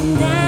and down.